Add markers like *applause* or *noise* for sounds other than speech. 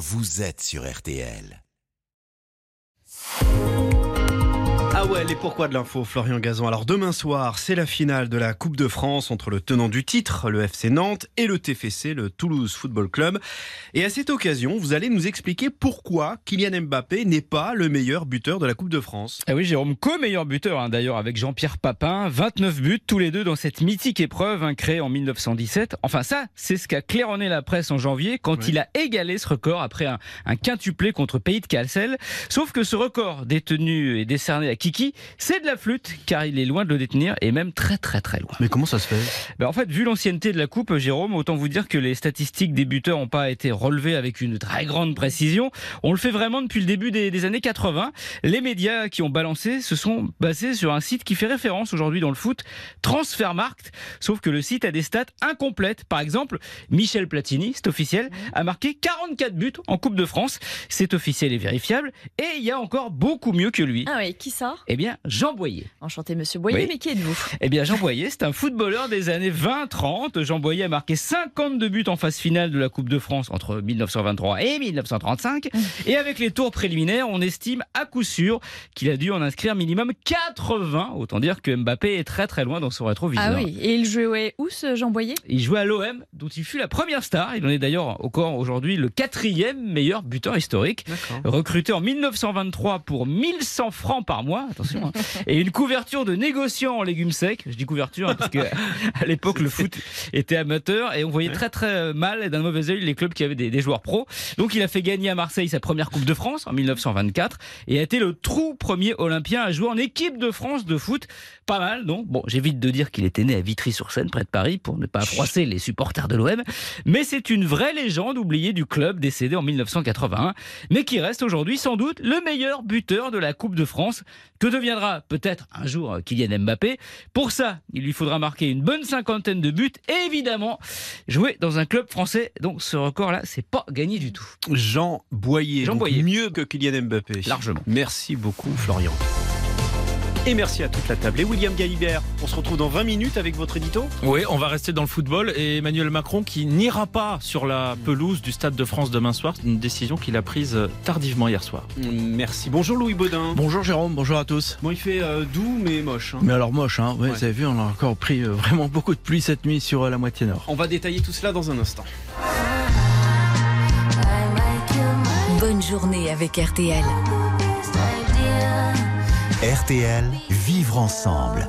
vous êtes sur RTL. Ah ouais, les pourquoi de l'info, Florian Gazon. Alors demain soir, c'est la finale de la Coupe de France entre le tenant du titre, le FC Nantes, et le TFC, le Toulouse Football Club. Et à cette occasion, vous allez nous expliquer pourquoi Kylian Mbappé n'est pas le meilleur buteur de la Coupe de France. Ah oui, Jérôme, co-meilleur buteur hein, d'ailleurs avec Jean-Pierre Papin, 29 buts tous les deux dans cette mythique épreuve hein, créée en 1917. Enfin ça, c'est ce qu'a claironné la presse en janvier quand Oui. il a égalé ce record après un, un quintuplé contre Pays de Calcel. Sauf que ce record détenu et décerné à Kiki, c'est de la flûte car il est loin de le détenir et même très très très loin. Mais comment ça se fait? Ben, en fait, vu l'ancienneté de la coupe, Jérôme, autant vous dire que les statistiques des buteurs n'ont pas été relevées avec une très grande précision. On le fait vraiment depuis le début des, des années 80. Les médias qui ont balancé se sont basés sur un site qui fait référence aujourd'hui dans le foot, Transfermarkt. Sauf que le site a des stats incomplètes. Par exemple, Michel Platini, c'est officiel, a marqué 44 buts en Coupe de France. C'est officiel et vérifiable. Et il y a encore beaucoup mieux que lui. Ah oui, qui ça? Eh bien, Jean Boyer. Enchanté, monsieur Boyer, Oui. mais qui êtes-vous? Eh bien, Jean Boyer, c'est un footballeur des années 20-30. Jean Boyer a marqué 52 buts en phase finale de la Coupe de France entre 1923 et 1935. Et avec les tours préliminaires, on estime à coup sûr qu'il a dû en inscrire minimum 80. Autant dire que Mbappé est très très loin dans son rétroviseur. Ah oui, et il jouait où ce Jean Boyer? Il jouait à l'OM, dont il fut la première star. Il en est d'ailleurs encore aujourd'hui le quatrième meilleur buteur historique. Recruté en 1923 pour 1100 francs par mois, attention, hein, et une couverture de négociant en légumes secs. Je dis couverture hein, parce que *laughs* à l'époque le foot était amateur et on voyait très très mal et d'un mauvais œil les clubs qui avaient des, des joueurs pros. Donc il a fait gagner à Marseille sa première Coupe de France en 1924 et a été le tout premier Olympien à jouer en équipe de France de foot. Pas mal, non? Bon, j'évite de dire qu'il était né à Vitry-sur-Seine, près de Paris, pour ne pas froisser les supporters de l'OM. Mais c'est une vraie légende oubliée du club décédé en 1981, mais qui reste aujourd'hui sans doute le meilleur buteur de la Coupe de France, que deviendra peut-être un jour Kylian Mbappé? Pour ça, il lui faudra marquer une bonne cinquantaine de buts et évidemment jouer dans un club français. Donc ce record-là, c'est pas gagné du tout. Jean Boyer. Jean Boyer. Mieux que Kylian Mbappé. Largement. Merci beaucoup, Florian. Et merci à toute la table. Et William Galibert, on se retrouve dans 20 minutes avec votre édito Oui, on va rester dans le football et Emmanuel Macron qui n'ira pas sur la pelouse du Stade de France demain soir, une décision qu'il a prise tardivement hier soir. Merci. Bonjour Louis Baudin. Bonjour Jérôme, bonjour à tous. Bon, il fait euh, doux mais moche. hein. Mais alors moche, hein, ouais, Ouais. vous avez vu, on a encore pris euh, vraiment beaucoup de pluie cette nuit sur euh, la moitié nord. On va détailler tout cela dans un instant. Bonne journée avec RTL. RTL, vivre ensemble.